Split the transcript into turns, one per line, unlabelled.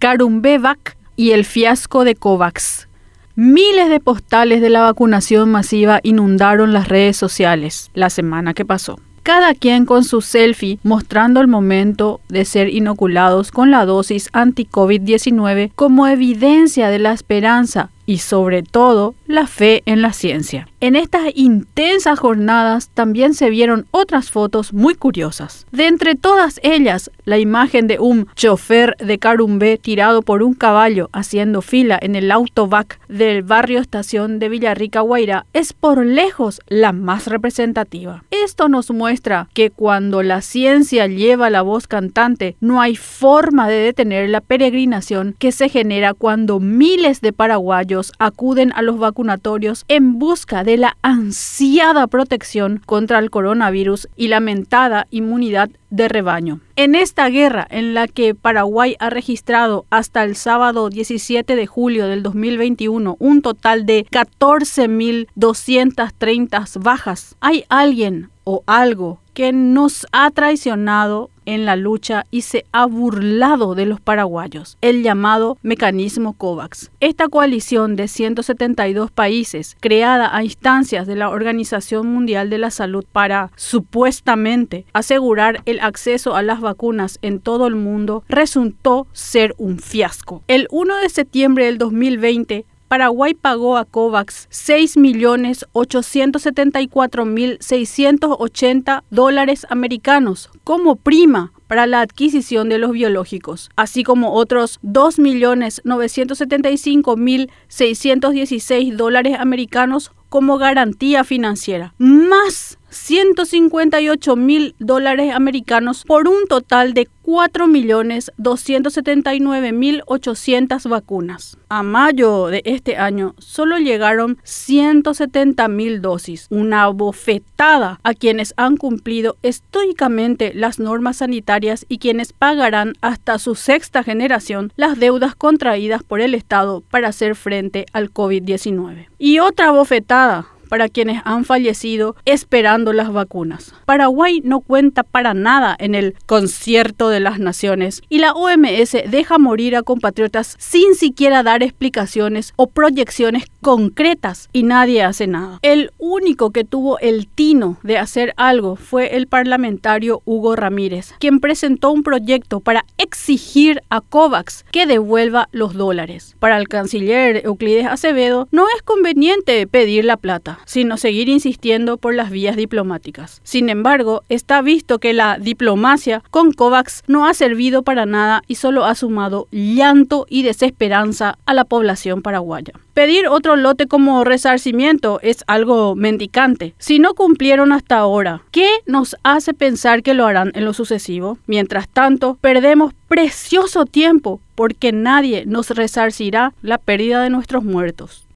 Carumbevac y el fiasco de COVAX. Miles de postales de la vacunación masiva inundaron las redes sociales la semana que pasó cada quien con su selfie mostrando el momento de ser inoculados con la dosis anti-COVID-19 como evidencia de la esperanza y sobre todo la fe en la ciencia. En estas intensas jornadas también se vieron otras fotos muy curiosas. De entre todas ellas, la imagen de un chofer de Carumbé tirado por un caballo haciendo fila en el autobac del barrio estación de Villarrica Guaira es por lejos la más representativa. Esto nos muestra que cuando la ciencia lleva la voz cantante, no hay forma de detener la peregrinación que se genera cuando miles de paraguayos acuden a los vacunatorios en busca de la ansiada protección contra el coronavirus y lamentada inmunidad de rebaño. En esta guerra en la que Paraguay ha registrado hasta el sábado 17 de julio del 2021 un total de 14.230 bajas, hay alguien o algo que nos ha traicionado en la lucha y se ha burlado de los paraguayos, el llamado mecanismo COVAX. Esta coalición de 172 países, creada a instancias de la Organización Mundial de la Salud para supuestamente asegurar el acceso a las vacunas en todo el mundo, resultó ser un fiasco. El 1 de septiembre del 2020, Paraguay pagó a COVAX 6.874.680 dólares americanos como prima para la adquisición de los biológicos, así como otros 2.975.616 dólares americanos como garantía financiera, más 158 mil dólares americanos por un total de 4.279.800 vacunas. A mayo de este año solo llegaron 170 mil dosis, una bofetada a quienes han cumplido estoicamente las normas sanitarias y quienes pagarán hasta su sexta generación las deudas contraídas por el Estado para hacer frente al COVID-19. Y otra bofetada Ah. Para quienes han fallecido esperando las vacunas. Paraguay no cuenta para nada en el concierto de las naciones y la OMS deja morir a compatriotas sin siquiera dar explicaciones o proyecciones concretas y nadie hace nada. El único que tuvo el tino de hacer algo fue el parlamentario Hugo Ramírez, quien presentó un proyecto para exigir a COVAX que devuelva los dólares. Para el canciller Euclides Acevedo no es conveniente pedir la plata sino seguir insistiendo por las vías diplomáticas. Sin embargo, está visto que la diplomacia con COVAX no ha servido para nada y solo ha sumado llanto y desesperanza a la población paraguaya. Pedir otro lote como resarcimiento es algo mendicante. Si no cumplieron hasta ahora, ¿qué nos hace pensar que lo harán en lo sucesivo? Mientras tanto, perdemos precioso tiempo porque nadie nos resarcirá la pérdida de nuestros muertos.